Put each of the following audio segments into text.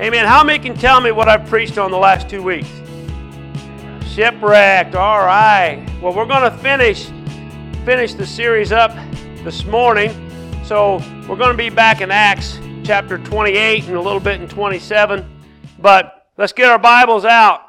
Amen. How many can tell me what I've preached on the last two weeks? Shipwrecked. All right. Well, we're going to finish finish the series up this morning. So we're going to be back in Acts chapter 28 and a little bit in 27. But let's get our Bibles out.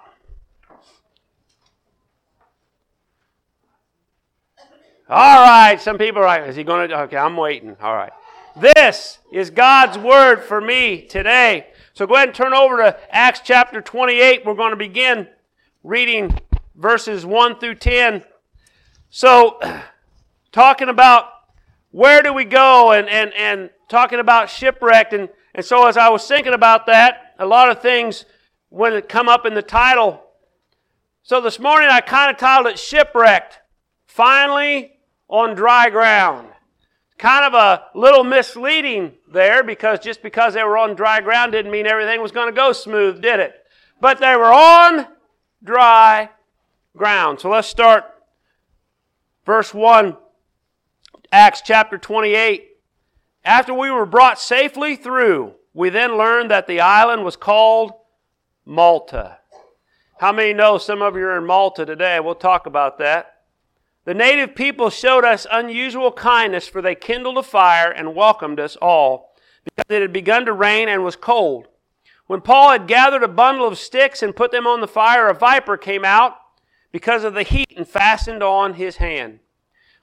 All right. Some people are like, is he going to? Okay, I'm waiting. All right. This is God's word for me today. So go ahead and turn over to Acts chapter 28. We're going to begin reading verses 1 through 10. So, talking about where do we go and, and, and talking about shipwrecked. And, and so, as I was thinking about that, a lot of things when it come up in the title. So, this morning I kind of titled it Shipwrecked. Finally on dry ground kind of a little misleading there because just because they were on dry ground didn't mean everything was going to go smooth, did it? But they were on dry ground. So let's start verse 1, Acts chapter 28. After we were brought safely through, we then learned that the island was called Malta. How many know some of you are in Malta today? We'll talk about that. The native people showed us unusual kindness, for they kindled a fire and welcomed us all, because it had begun to rain and was cold. When Paul had gathered a bundle of sticks and put them on the fire, a viper came out because of the heat and fastened on his hand.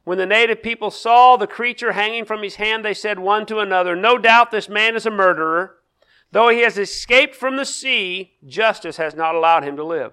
When the native people saw the creature hanging from his hand, they said one to another, No doubt this man is a murderer. Though he has escaped from the sea, justice has not allowed him to live.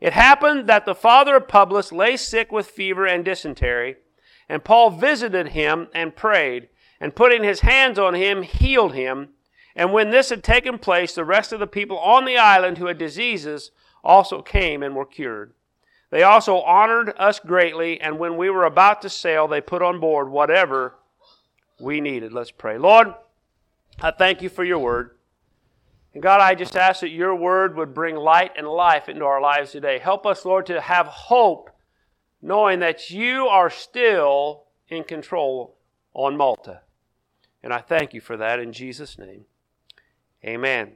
It happened that the father of Publius lay sick with fever and dysentery, and Paul visited him and prayed, and putting his hands on him, healed him. And when this had taken place, the rest of the people on the island who had diseases also came and were cured. They also honored us greatly, and when we were about to sail, they put on board whatever we needed. Let's pray. Lord, I thank you for your word. And God, I just ask that your word would bring light and life into our lives today. Help us, Lord, to have hope knowing that you are still in control on Malta. And I thank you for that in Jesus' name. Amen.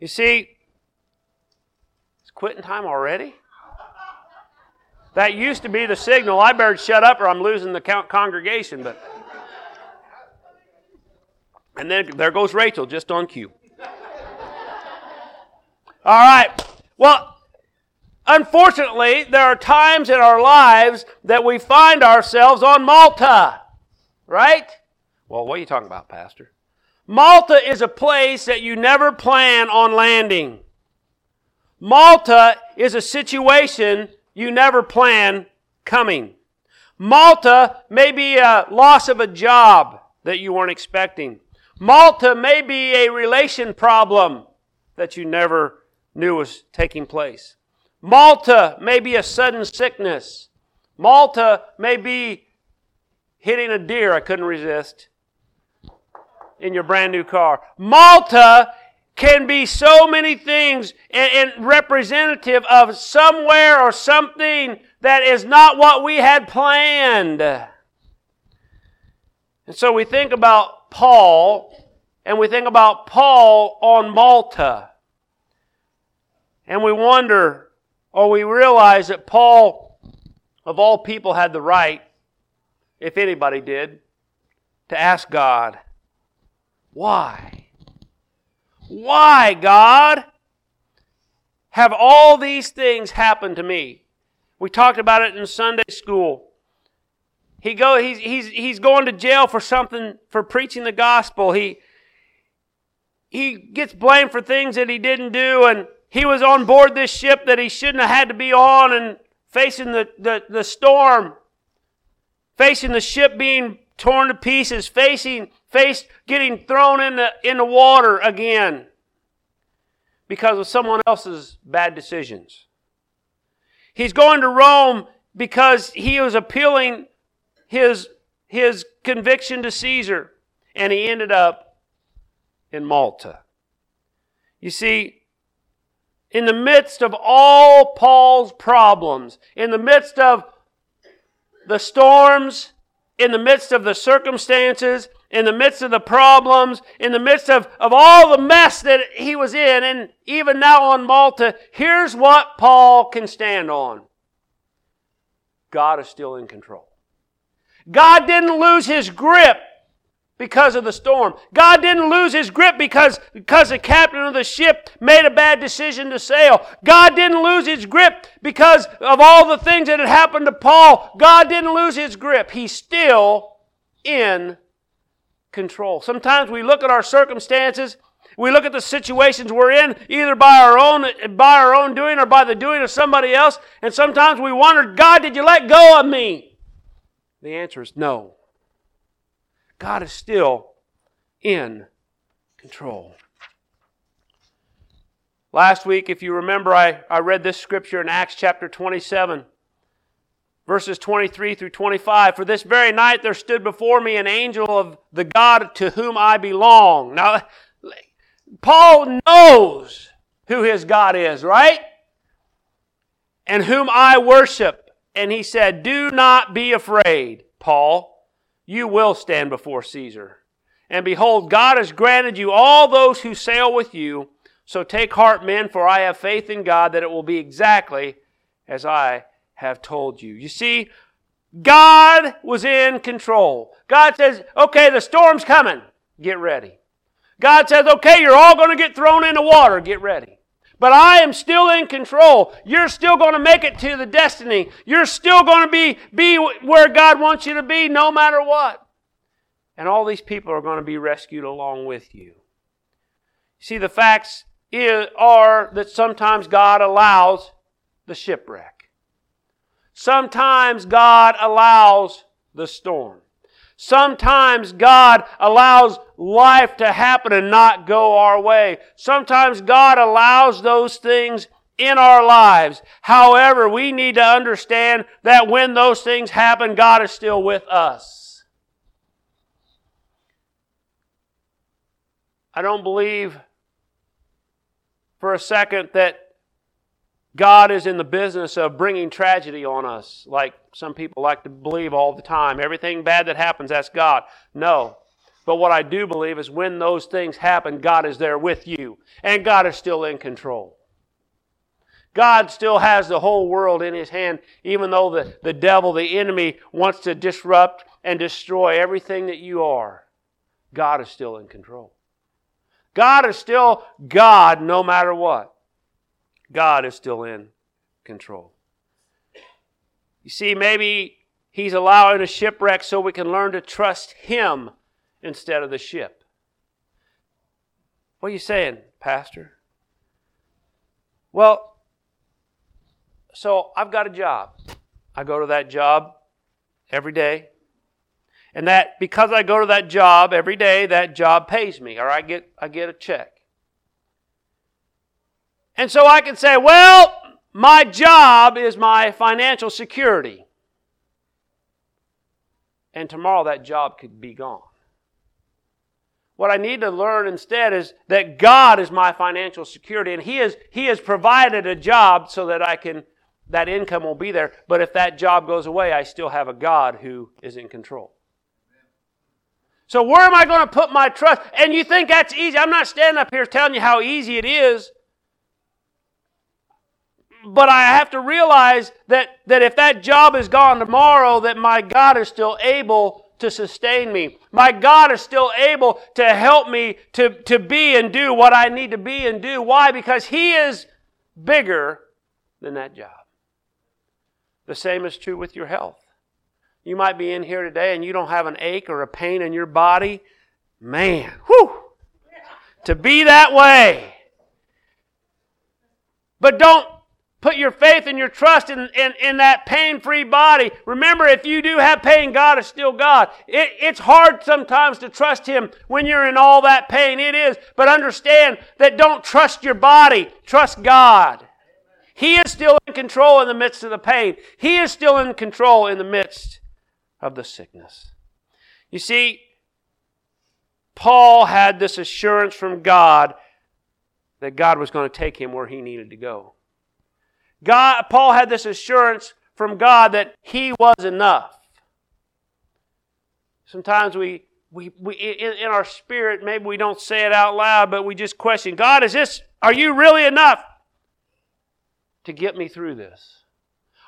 You see, it's quitting time already? That used to be the signal. I better shut up or I'm losing the congregation. But and then there goes Rachel just on cue. All right. Well, unfortunately, there are times in our lives that we find ourselves on Malta, right? Well, what are you talking about, Pastor? Malta is a place that you never plan on landing. Malta is a situation you never plan coming. Malta may be a loss of a job that you weren't expecting. Malta may be a relation problem that you never knew was taking place. Malta may be a sudden sickness. Malta may be hitting a deer I couldn't resist in your brand new car. Malta can be so many things and, and, representative of somewhere or something that is not what we had planned. And so we think about Paul and we think about Paul on Malta. And we wonder, or we realize that Paul, of all people, had the right, if anybody did, to ask God, why? Why, God, have all these things happened to me? We talked about it in Sunday school. He go, he's, he's, he's going to jail for something, for preaching the gospel. He, he gets blamed for things that he didn't do, and he was on board this ship that he shouldn't have had to be on and facing the, the, the storm, facing the ship being torn to pieces, facing, face getting thrown in the, in the water again. because of someone else's bad decisions. He's going to Rome because he was appealing his, his conviction to Caesar, and he ended up in Malta. You see, in the midst of all Paul's problems, in the midst of the storms, in the midst of the circumstances, in the midst of the problems, in the midst of, of all the mess that he was in, and even now on Malta, here's what Paul can stand on God is still in control. God didn't lose his grip because of the storm. God didn't lose his grip because, because the captain of the ship made a bad decision to sail. God didn't lose his grip because of all the things that had happened to Paul. God didn't lose his grip. He's still in control. Sometimes we look at our circumstances, we look at the situations we're in, either by our own by our own doing or by the doing of somebody else, and sometimes we wonder, God, did you let go of me? The answer is no. God is still in control. Last week, if you remember, I, I read this scripture in Acts chapter 27 verses 23 through 25. For this very night there stood before me an angel of the God to whom I belong. Now, Paul knows who his God is, right? And whom I worship. And he said, Do not be afraid, Paul. You will stand before Caesar. And behold, God has granted you all those who sail with you. So take heart, men, for I have faith in God that it will be exactly as I have told you. You see, God was in control. God says, okay, the storm's coming. Get ready. God says, okay, you're all going to get thrown into water. Get ready. But I am still in control. You're still going to make it to the destiny. You're still going to be, be where God wants you to be no matter what. And all these people are going to be rescued along with you. See, the facts are that sometimes God allows the shipwreck. Sometimes God allows the storm. Sometimes God allows life to happen and not go our way. Sometimes God allows those things in our lives. However, we need to understand that when those things happen, God is still with us. I don't believe for a second that God is in the business of bringing tragedy on us, like some people like to believe all the time. Everything bad that happens, that's God. No. But what I do believe is when those things happen, God is there with you, and God is still in control. God still has the whole world in his hand, even though the, the devil, the enemy, wants to disrupt and destroy everything that you are. God is still in control. God is still God no matter what. God is still in control. You see, maybe He's allowing a shipwreck so we can learn to trust Him instead of the ship. What are you saying, Pastor? Well, so I've got a job. I go to that job every day. And that because I go to that job every day, that job pays me, or I get I get a check. And so I can say, well, my job is my financial security. And tomorrow that job could be gone. What I need to learn instead is that God is my financial security and He, is, he has provided a job so that I can, that income will be there. But if that job goes away, I still have a God who is in control. So where am I going to put my trust? And you think that's easy. I'm not standing up here telling you how easy it is but I have to realize that, that if that job is gone tomorrow, that my God is still able to sustain me. My God is still able to help me to, to be and do what I need to be and do. Why? Because He is bigger than that job. The same is true with your health. You might be in here today and you don't have an ache or a pain in your body. Man, whew, to be that way. But don't put your faith and your trust in, in, in that pain free body. Remember, if you do have pain, God is still God. It, it's hard sometimes to trust Him when you're in all that pain. It is. But understand that don't trust your body, trust God. He is still in control in the midst of the pain, He is still in control in the midst of the sickness. You see, Paul had this assurance from God that God was going to take him where he needed to go. God, Paul had this assurance from God that he was enough. Sometimes we, we, we in, in our spirit, maybe we don't say it out loud, but we just question God, is this, are you really enough to get me through this?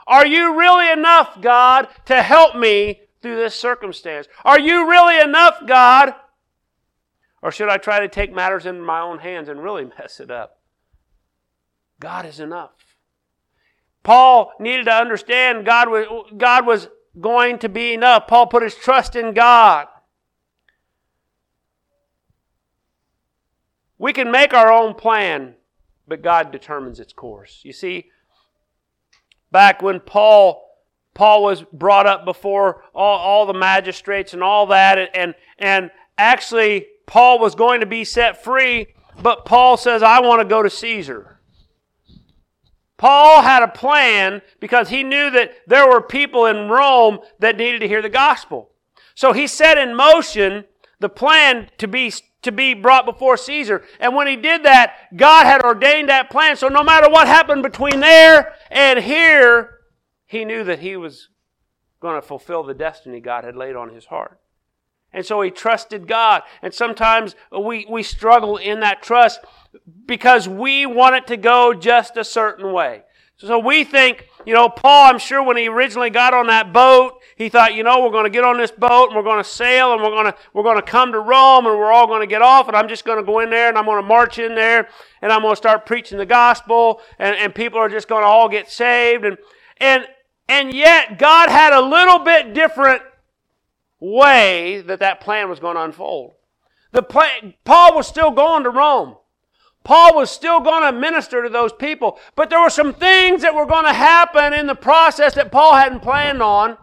Are you really enough, God, to help me through this circumstance? Are you really enough, God? Or should I try to take matters into my own hands and really mess it up? God is enough. Paul needed to understand God was, God was going to be enough. Paul put his trust in God. We can make our own plan, but God determines its course. You see, back when Paul Paul was brought up before all, all the magistrates and all that, and and actually Paul was going to be set free, but Paul says, I want to go to Caesar. Paul had a plan because he knew that there were people in Rome that needed to hear the gospel. So he set in motion the plan to be, to be brought before Caesar. And when he did that, God had ordained that plan. So no matter what happened between there and here, he knew that he was going to fulfill the destiny God had laid on his heart. And so he trusted God. And sometimes we, we struggle in that trust because we want it to go just a certain way. So we think, you know, Paul, I'm sure when he originally got on that boat, he thought, you know, we're going to get on this boat and we're going to sail and we're going to, we're going to come to Rome and we're all going to get off and I'm just going to go in there and I'm going to march in there and I'm going to start preaching the gospel and, and people are just going to all get saved. And, and, and yet God had a little bit different way that that plan was going to unfold. The plan, Paul was still going to Rome. Paul was still going to minister to those people, but there were some things that were going to happen in the process that Paul hadn't planned on.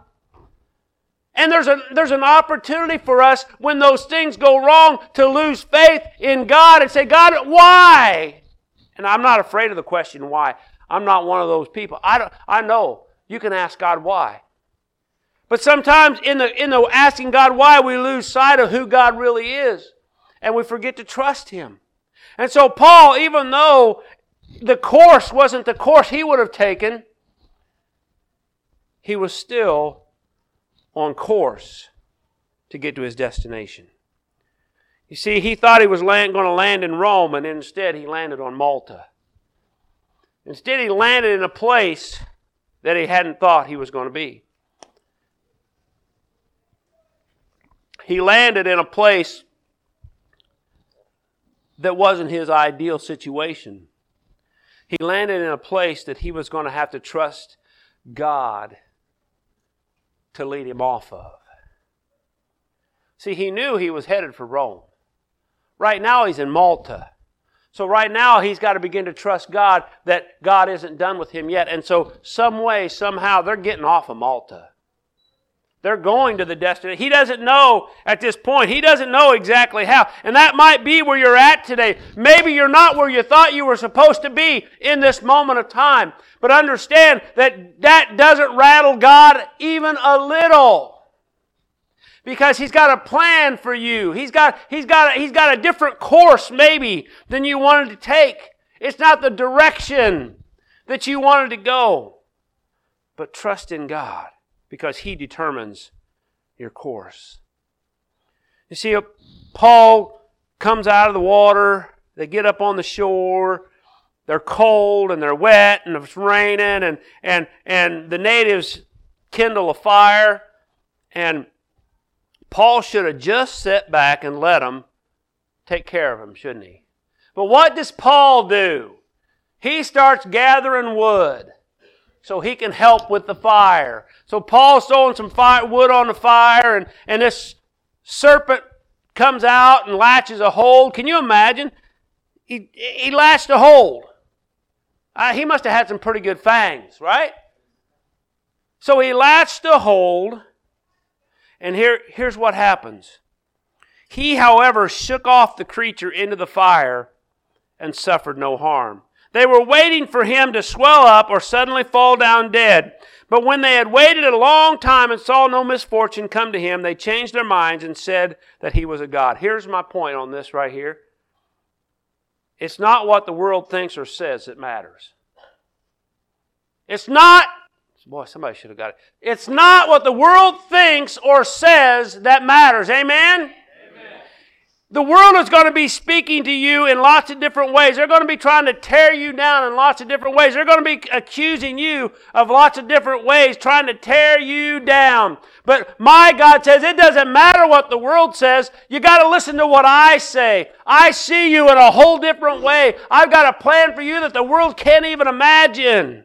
And there's, a, there's an opportunity for us when those things go wrong to lose faith in God and say, God, why? And I'm not afraid of the question why. I'm not one of those people. I, don't, I know you can ask God why. But sometimes in the, in the asking God why, we lose sight of who God really is. And we forget to trust Him. And so Paul, even though the course wasn't the course he would have taken, he was still on course to get to his destination. You see, he thought he was land, going to land in Rome, and instead he landed on Malta. Instead, he landed in a place that he hadn't thought he was going to be. He landed in a place that wasn't his ideal situation. He landed in a place that he was going to have to trust God to lead him off of. See, he knew he was headed for Rome. Right now, he's in Malta. So, right now, he's got to begin to trust God that God isn't done with him yet. And so, some way, somehow, they're getting off of Malta. They're going to the destination. He doesn't know at this point. He doesn't know exactly how. And that might be where you're at today. Maybe you're not where you thought you were supposed to be in this moment of time. But understand that that doesn't rattle God even a little. Because He's got a plan for you. He's got, he's got, a, he's got a different course maybe than you wanted to take. It's not the direction that you wanted to go. But trust in God because He determines your course. You see, Paul comes out of the water, they get up on the shore, they're cold and they're wet and it's raining and, and, and the natives kindle a fire and Paul should have just sat back and let them take care of them, shouldn't he? But what does Paul do? He starts gathering wood so he can help with the fire. So Paul's throwing some fire, wood on the fire, and, and this serpent comes out and latches a hold. Can you imagine? He, he latched a hold. Uh, he must have had some pretty good fangs, right? So he latched a hold, and here, here's what happens. He, however, shook off the creature into the fire and suffered no harm. They were waiting for him to swell up or suddenly fall down dead. But when they had waited a long time and saw no misfortune come to him, they changed their minds and said that he was a god. Here's my point on this right here. It's not what the world thinks or says that matters. It's not, boy, somebody should have got it. It's not what the world thinks or says that matters. Amen? The world is going to be speaking to you in lots of different ways. They're going to be trying to tear you down in lots of different ways. They're going to be accusing you of lots of different ways, trying to tear you down. But my God says it doesn't matter what the world says. You got to listen to what I say. I see you in a whole different way. I've got a plan for you that the world can't even imagine.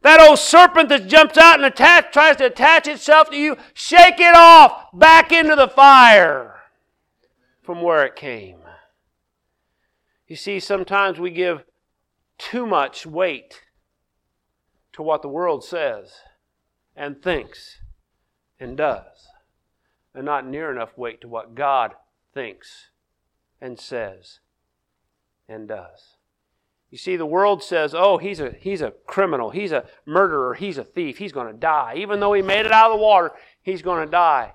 That old serpent that jumps out and attach, tries to attach itself to you, shake it off back into the fire from where it came. You see, sometimes we give too much weight to what the world says and thinks and does, and not near enough weight to what God thinks and says and does. You see, the world says, oh, he's a, he's a criminal, he's a murderer, he's a thief, he's going to die. Even though he made it out of the water, he's going to die.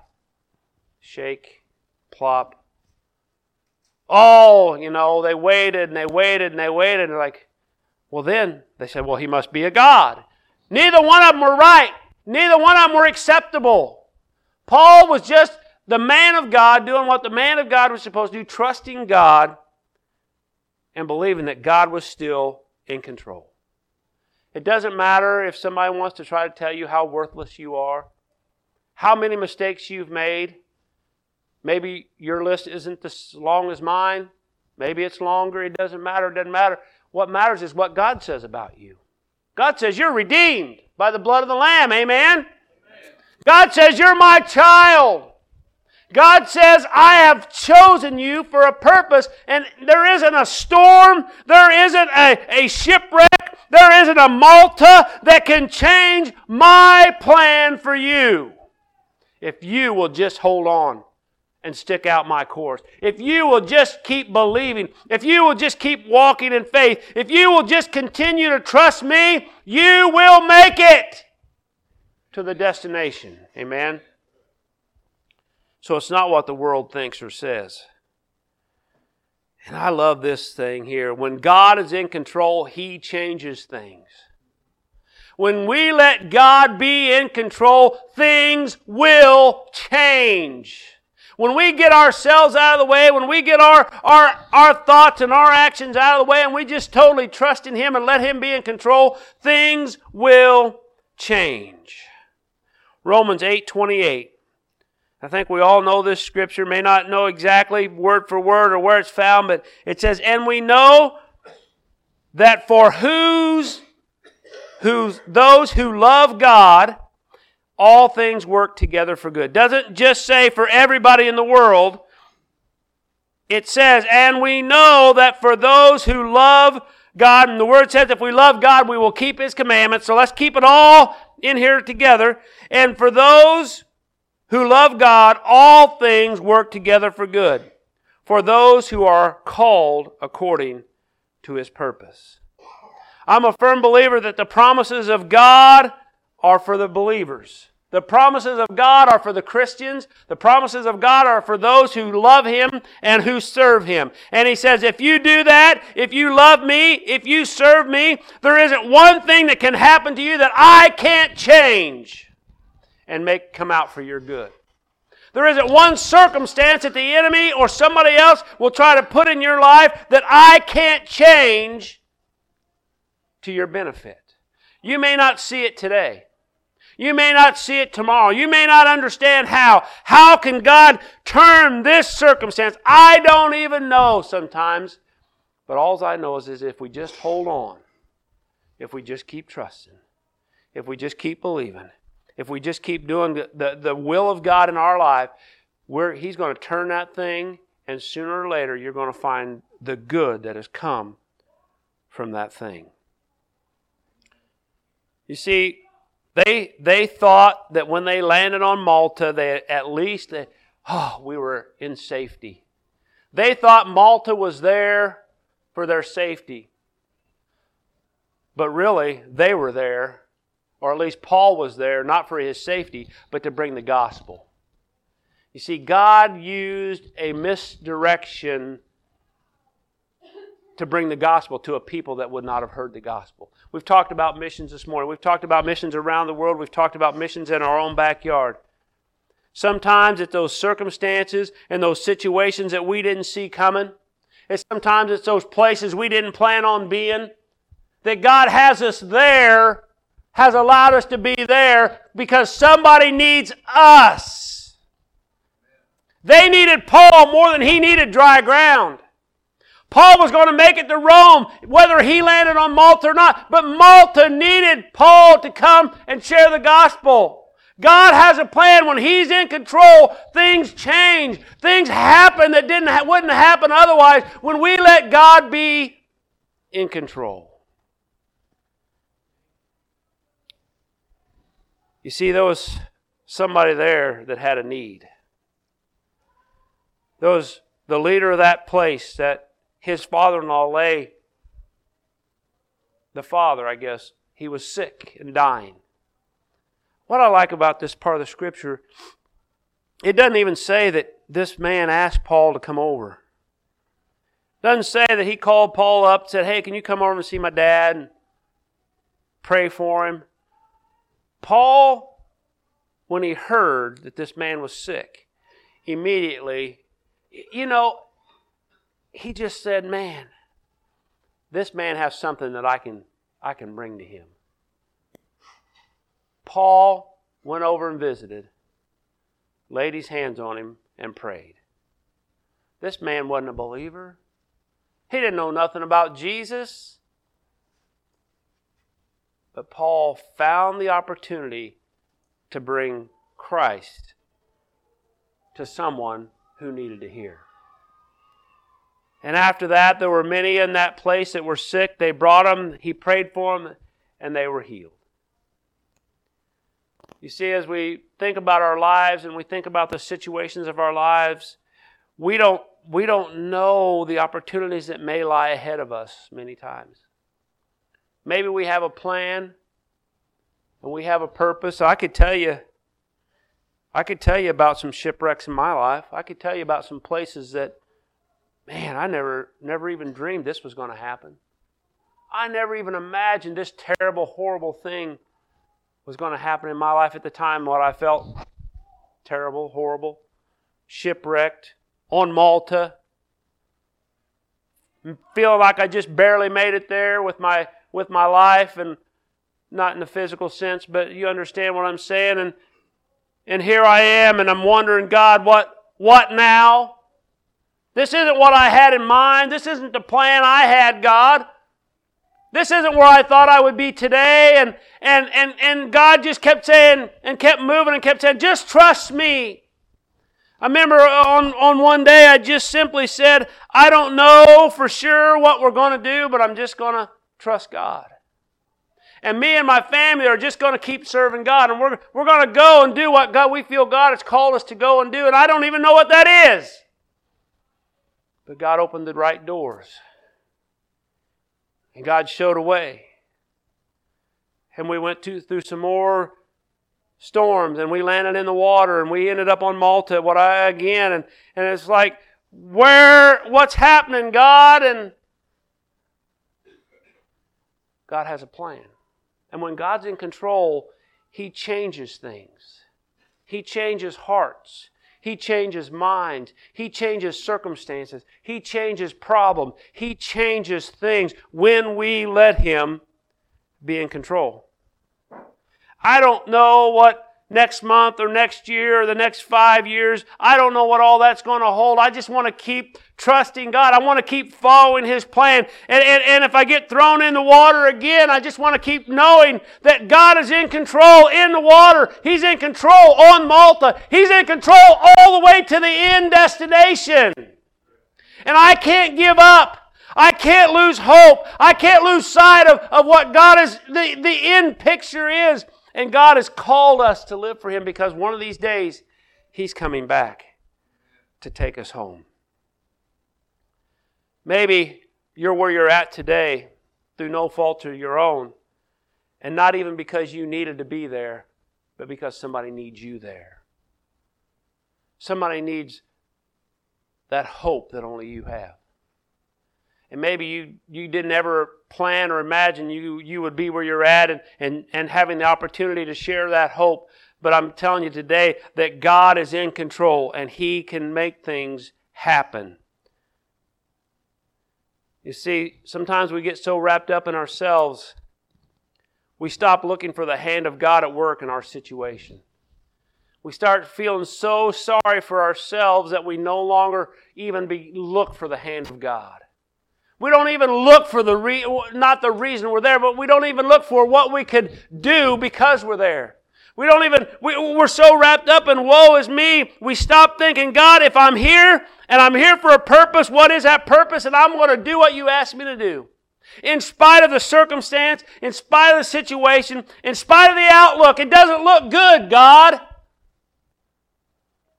Shake, plop, oh, you know, they waited and they waited and they waited. And they're like, well, then they said, well, he must be a God. Neither one of them were right. Neither one of them were acceptable. Paul was just the man of God doing what the man of God was supposed to do, trusting God and believing that God was still in control. It doesn't matter if somebody wants to try to tell you how worthless you are, how many mistakes you've made. Maybe your list isn't as long as mine. Maybe it's longer. It doesn't matter. It doesn't matter. What matters is what God says about you. God says you're redeemed by the blood of the Lamb. Amen? Amen. God says you're my child. God says, I have chosen you for a purpose, and there isn't a storm, there isn't a, a shipwreck, there isn't a Malta that can change my plan for you. If you will just hold on and stick out my course. If you will just keep believing, if you will just keep walking in faith, if you will just continue to trust me, you will make it to the destination. Amen? So it's not what the world thinks or says. And I love this thing here. When God is in control, He changes things. When we let God be in control, things will change. When we get ourselves out of the way, when we get our, our, our thoughts and our actions out of the way, and we just totally trust in Him and let Him be in control, things will change. Romans 8 28. I think we all know this scripture, may not know exactly word for word or where it's found, but it says, And we know that for whose, whose those who love God, all things work together for good. Doesn't just say for everybody in the world. It says, and we know that for those who love God, and the word says if we love God, we will keep His commandments. So let's keep it all in here together. And for those who love God, all things work together for good. For those who are called according to His purpose. I'm a firm believer that the promises of God are for the believers. The promises of God are for the Christians. The promises of God are for those who love Him and who serve Him. And He says, if you do that, if you love me, if you serve me, there isn't one thing that can happen to you that I can't change and make come out for your good. There isn't one circumstance that the enemy or somebody else will try to put in your life that I can't change to your benefit. You may not see it today. You may not see it tomorrow. You may not understand how. How can God turn this circumstance? I don't even know sometimes. But all I know is, is if we just hold on, if we just keep trusting, if we just keep believing, if we just keep doing the, the, the will of God in our life, we're, He's going to turn that thing, and sooner or later, you're going to find the good that has come from that thing. You see, they, they thought that when they landed on Malta, they at least, they, oh, we were in safety. They thought Malta was there for their safety. But really, they were there, or at least Paul was there, not for his safety, but to bring the gospel. You see, God used a misdirection to bring the gospel to a people that would not have heard the gospel. We've talked about missions this morning. We've talked about missions around the world. We've talked about missions in our own backyard. Sometimes it's those circumstances and those situations that we didn't see coming. And sometimes it's those places we didn't plan on being. That God has us there, has allowed us to be there because somebody needs us. They needed Paul more than he needed dry ground. Paul was going to make it to Rome, whether he landed on Malta or not. But Malta needed Paul to come and share the gospel. God has a plan. When He's in control, things change. Things happen that didn't wouldn't happen otherwise when we let God be in control. You see, there was somebody there that had a need. There was the leader of that place that his father in law lay, the father, I guess, he was sick and dying. What I like about this part of the scripture, it doesn't even say that this man asked Paul to come over. It doesn't say that he called Paul up and said, Hey, can you come over and see my dad and pray for him? Paul, when he heard that this man was sick, immediately, you know, he just said, Man, this man has something that I can, I can bring to him. Paul went over and visited, laid his hands on him, and prayed. This man wasn't a believer. He didn't know nothing about Jesus. But Paul found the opportunity to bring Christ to someone who needed to hear. And after that, there were many in that place that were sick. They brought them, he prayed for them, and they were healed. You see, as we think about our lives and we think about the situations of our lives, we don't, we don't know the opportunities that may lie ahead of us many times. Maybe we have a plan and we have a purpose. I could tell you, I could tell you about some shipwrecks in my life. I could tell you about some places that, man, I never, never even dreamed this was going to happen. I never even imagined this terrible, horrible thing was going to happen in my life at the time, what I felt terrible, horrible, shipwrecked, on Malta, feeling like I just barely made it there with my with my life and not in the physical sense, but you understand what I'm saying and and here I am and I'm wondering, God, what what now? This isn't what I had in mind. This isn't the plan I had, God. This isn't where I thought I would be today. And, and, and, and God just kept saying and kept moving and kept saying, just trust me. I remember on, on one day I just simply said, I don't know for sure what we're going to do, but I'm just going to trust God. And me and my family are just going to keep serving God. And we're, we're going to go and do what God, we feel God has called us to go and do. And I don't even know what that is. But God opened the right doors. And God showed a way. And we went to, through some more storms and we landed in the water and we ended up on Malta what I again and, and it's like where what's happening God and God has a plan. And when God's in control, he changes things. He changes hearts. He changes minds. He changes circumstances. He changes problems. He changes things when we let Him be in control. I don't know what next month or next year or the next five years. I don't know what all that's going to hold. I just want to keep trusting God. I want to keep following His plan. And, and, and if I get thrown in the water again, I just want to keep knowing that God is in control in the water. He's in control on Malta. He's in control all the way to the end destination. And I can't give up. I can't lose hope. I can't lose sight of, of what God is, the, the end picture is. And God has called us to live for Him because one of these days He's coming back to take us home. Maybe you're where you're at today through no fault of your own, and not even because you needed to be there, but because somebody needs you there. Somebody needs that hope that only you have. And maybe you, you didn't ever plan or imagine you, you would be where you're at and, and, and having the opportunity to share that hope. But I'm telling you today that God is in control and He can make things happen. You see, sometimes we get so wrapped up in ourselves, we stop looking for the hand of God at work in our situation. We start feeling so sorry for ourselves that we no longer even be, look for the hand of God. We don't even look for the re- not the reason we're there, but we don't even look for what we could do because we're there. We don't even, we, we're so wrapped up in woe is me, we stop thinking, God, if I'm here and I'm here for a purpose, what is that purpose? And I'm going to do what you asked me to do. In spite of the circumstance, in spite of the situation, in spite of the outlook, it doesn't look good, God.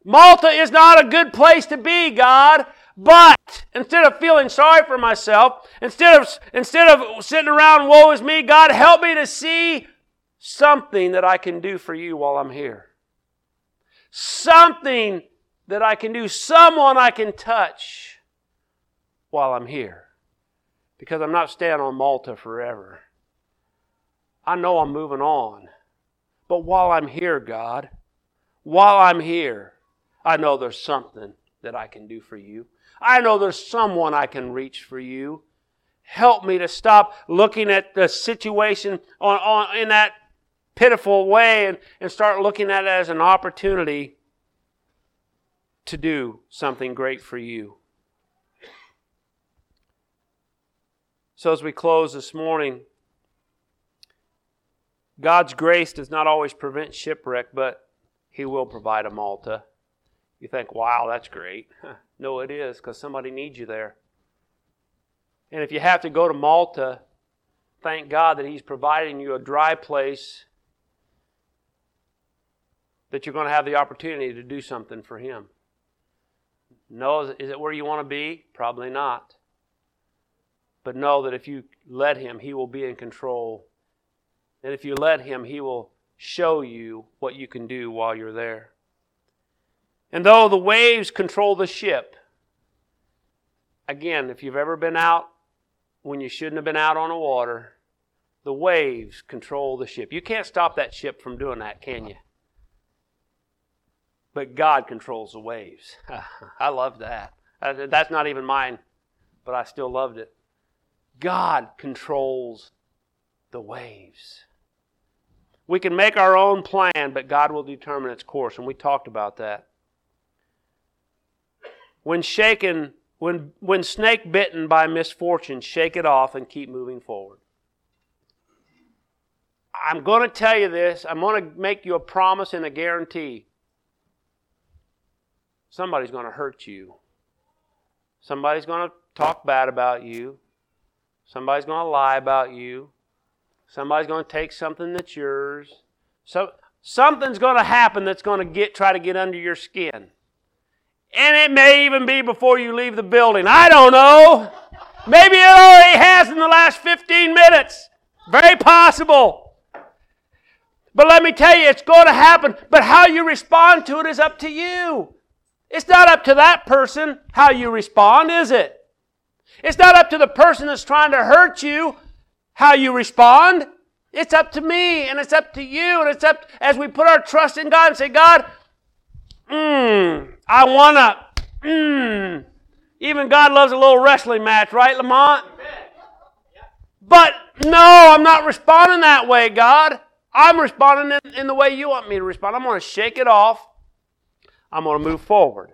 Malta is not a good place to be, God. But instead of feeling sorry for myself, instead of, instead of sitting around, woe is me, God, help me to see something that I can do for you while I'm here. Something that I can do, someone I can touch while I'm here. Because I'm not staying on Malta forever. I know I'm moving on. But while I'm here, God, while I'm here, I know there's something that I can do for you. I know there's someone I can reach for you. Help me to stop looking at the situation on, on, in that pitiful way and, and start looking at it as an opportunity to do something great for you. So, as we close this morning, God's grace does not always prevent shipwreck, but He will provide a Malta. You think, wow, that's great. no, it is, because somebody needs you there. And if you have to go to Malta, thank God that He's providing you a dry place that you're going to have the opportunity to do something for Him. No, is it where you want to be? Probably not. But know that if you let Him, He will be in control. And if you let Him, He will show you what you can do while you're there. And though the waves control the ship, again, if you've ever been out when you shouldn't have been out on the water, the waves control the ship. You can't stop that ship from doing that, can you? but God controls the waves. I love that. Uh, that's not even mine, but I still loved it. God controls the waves. We can make our own plan, but God will determine its course, and we talked about that. When shaken, when, when snake bitten by misfortune, shake it off and keep moving forward. I'm going to tell you this. I'm going to make you a promise and a guarantee somebody's going to hurt you. Somebody's going to talk bad about you. Somebody's going to lie about you. Somebody's going to take something that's yours. So something's going to happen that's going to get try to get under your skin. And it may even be before you leave the building. I don't know. Maybe it already has in the last 15 minutes. Very possible. But let me tell you, it's going to happen. But how you respond to it is up to you. It's not up to that person how you respond, is it? It's not up to the person that's trying to hurt you how you respond. It's up to me and it's up to you and it's up as we put our trust in God and say, God, mm, I want to, mm. Even God loves a little wrestling match, right, Lamont? But no, I'm not responding that way, God. I'm responding in, in the way you want me to respond. I'm going to shake it off. I'm going to move forward.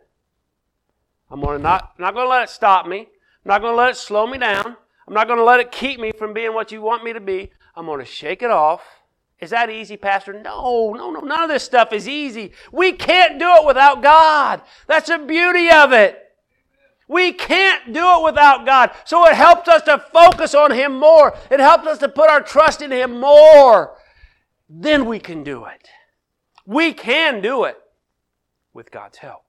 I'm going to not, I'm not going to let it stop me. I'm not going to let it slow me down. I'm not going to let it keep me from being what you want me to be. I'm going to shake it off. Is that easy, Pastor? No, no, no. None of this stuff is easy. We can't do it without God. That's the beauty of it. We can't do it without God. So it helps us to focus on Him more. It helps us to put our trust in Him more. Then we can do it. We can do it with God's help.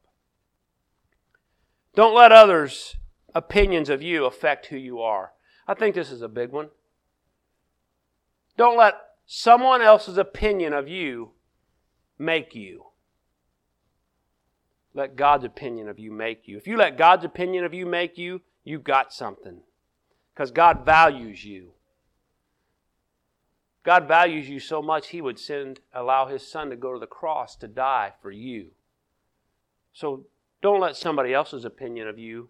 Don't let others' opinions of you affect who you are. I think this is a big one. Don't let someone else's opinion of you make you. Let God's opinion of you make you. If you let God's opinion of you make you, you've got something. Because God values you. God values you so much, He would send, allow His Son to go to the cross to die for you. So don't let somebody else's opinion of you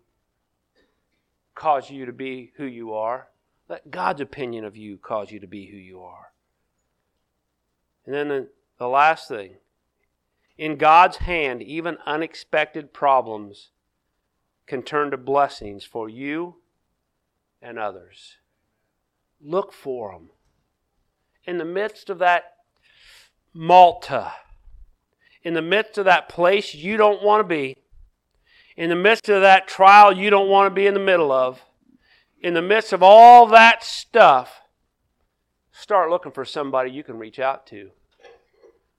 cause you to be who you are. Let God's opinion of you cause you to be who you are. And then the, the last thing in God's hand, even unexpected problems can turn to blessings for you and others. Look for them. In the midst of that Malta, in the midst of that place you don't want to be, in the midst of that trial you don't want to be in the middle of, in the midst of all that stuff, start looking for somebody you can reach out to.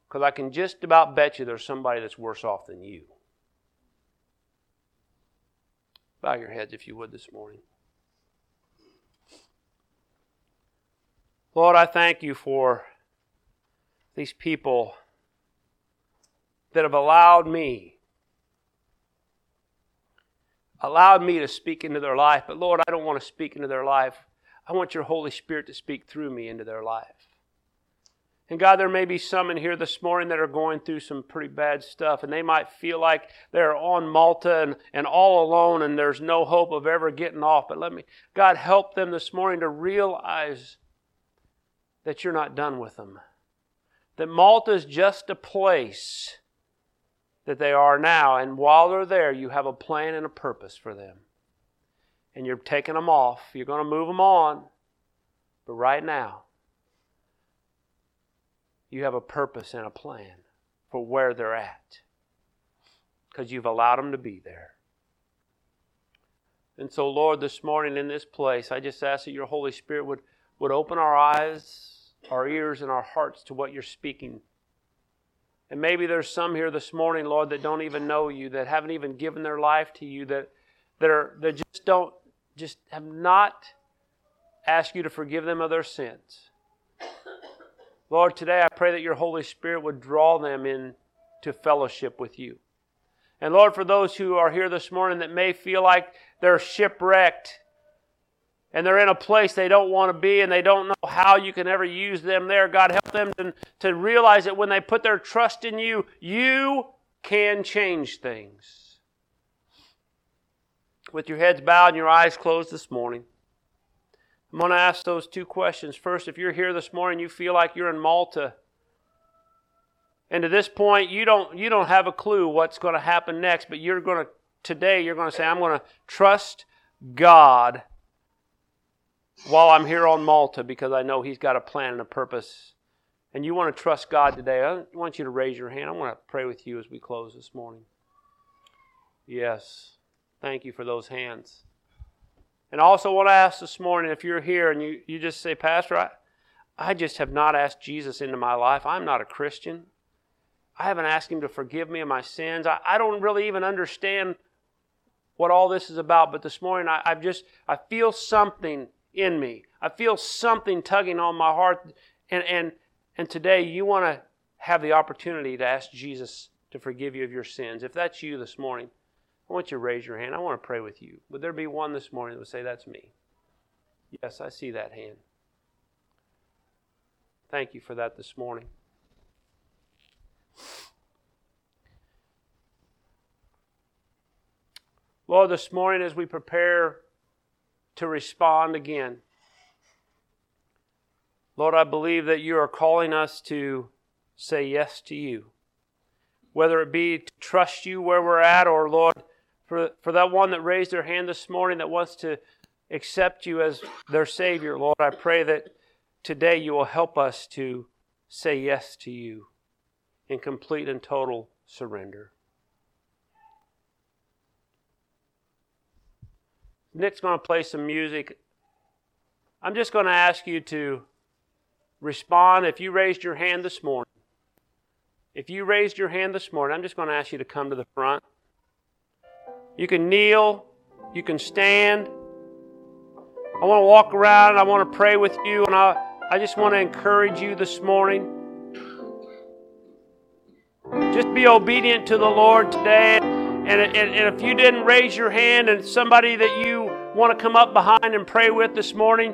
Because I can just about bet you there's somebody that's worse off than you. Bow your heads if you would this morning. Lord, I thank you for these people that have allowed me allowed me to speak into their life but lord i don't want to speak into their life i want your holy spirit to speak through me into their life and God, there may be some in here this morning that are going through some pretty bad stuff, and they might feel like they're on Malta and, and all alone and there's no hope of ever getting off. But let me, God, help them this morning to realize that you're not done with them. That Malta is just a place that they are now, and while they're there, you have a plan and a purpose for them. And you're taking them off, you're going to move them on. But right now, you have a purpose and a plan for where they're at because you've allowed them to be there. And so, Lord, this morning in this place, I just ask that your Holy Spirit would, would open our eyes, our ears, and our hearts to what you're speaking. And maybe there's some here this morning, Lord, that don't even know you, that haven't even given their life to you, that, that, are, that just don't, just have not asked you to forgive them of their sins. Lord, today I pray that your Holy Spirit would draw them into fellowship with you. And Lord, for those who are here this morning that may feel like they're shipwrecked and they're in a place they don't want to be and they don't know how you can ever use them there, God, help them to, to realize that when they put their trust in you, you can change things. With your heads bowed and your eyes closed this morning, I'm going to ask those two questions. First, if you're here this morning, you feel like you're in Malta, and to this point, you don't you don't have a clue what's going to happen next, but you're going to today you're going to say, I'm going to trust God while I'm here on Malta because I know He's got a plan and a purpose. And you want to trust God today. I want you to raise your hand. I want to pray with you as we close this morning. Yes. Thank you for those hands. And also want to ask this morning if you're here and you, you just say, Pastor, I, I just have not asked Jesus into my life. I'm not a Christian. I haven't asked Him to forgive me of my sins. I, I don't really even understand what all this is about. But this morning, I, I've just, I feel something in me. I feel something tugging on my heart. And, and, and today, you want to have the opportunity to ask Jesus to forgive you of your sins. If that's you this morning, I want you to raise your hand. I want to pray with you. Would there be one this morning that would say, That's me? Yes, I see that hand. Thank you for that this morning. Lord, this morning as we prepare to respond again, Lord, I believe that you are calling us to say yes to you. Whether it be to trust you where we're at, or Lord, for, for that one that raised their hand this morning that wants to accept you as their Savior, Lord, I pray that today you will help us to say yes to you in complete and total surrender. Nick's going to play some music. I'm just going to ask you to respond if you raised your hand this morning. If you raised your hand this morning, I'm just going to ask you to come to the front. You can kneel, you can stand. I want to walk around, I want to pray with you, and I, I just want to encourage you this morning. Just be obedient to the Lord today. And, and, and if you didn't raise your hand and somebody that you want to come up behind and pray with this morning,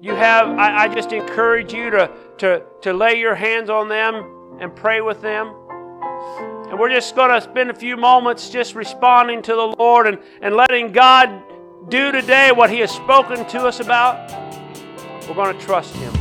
you have, I, I just encourage you to, to, to lay your hands on them and pray with them. And we're just going to spend a few moments just responding to the Lord and, and letting God do today what He has spoken to us about. We're going to trust Him.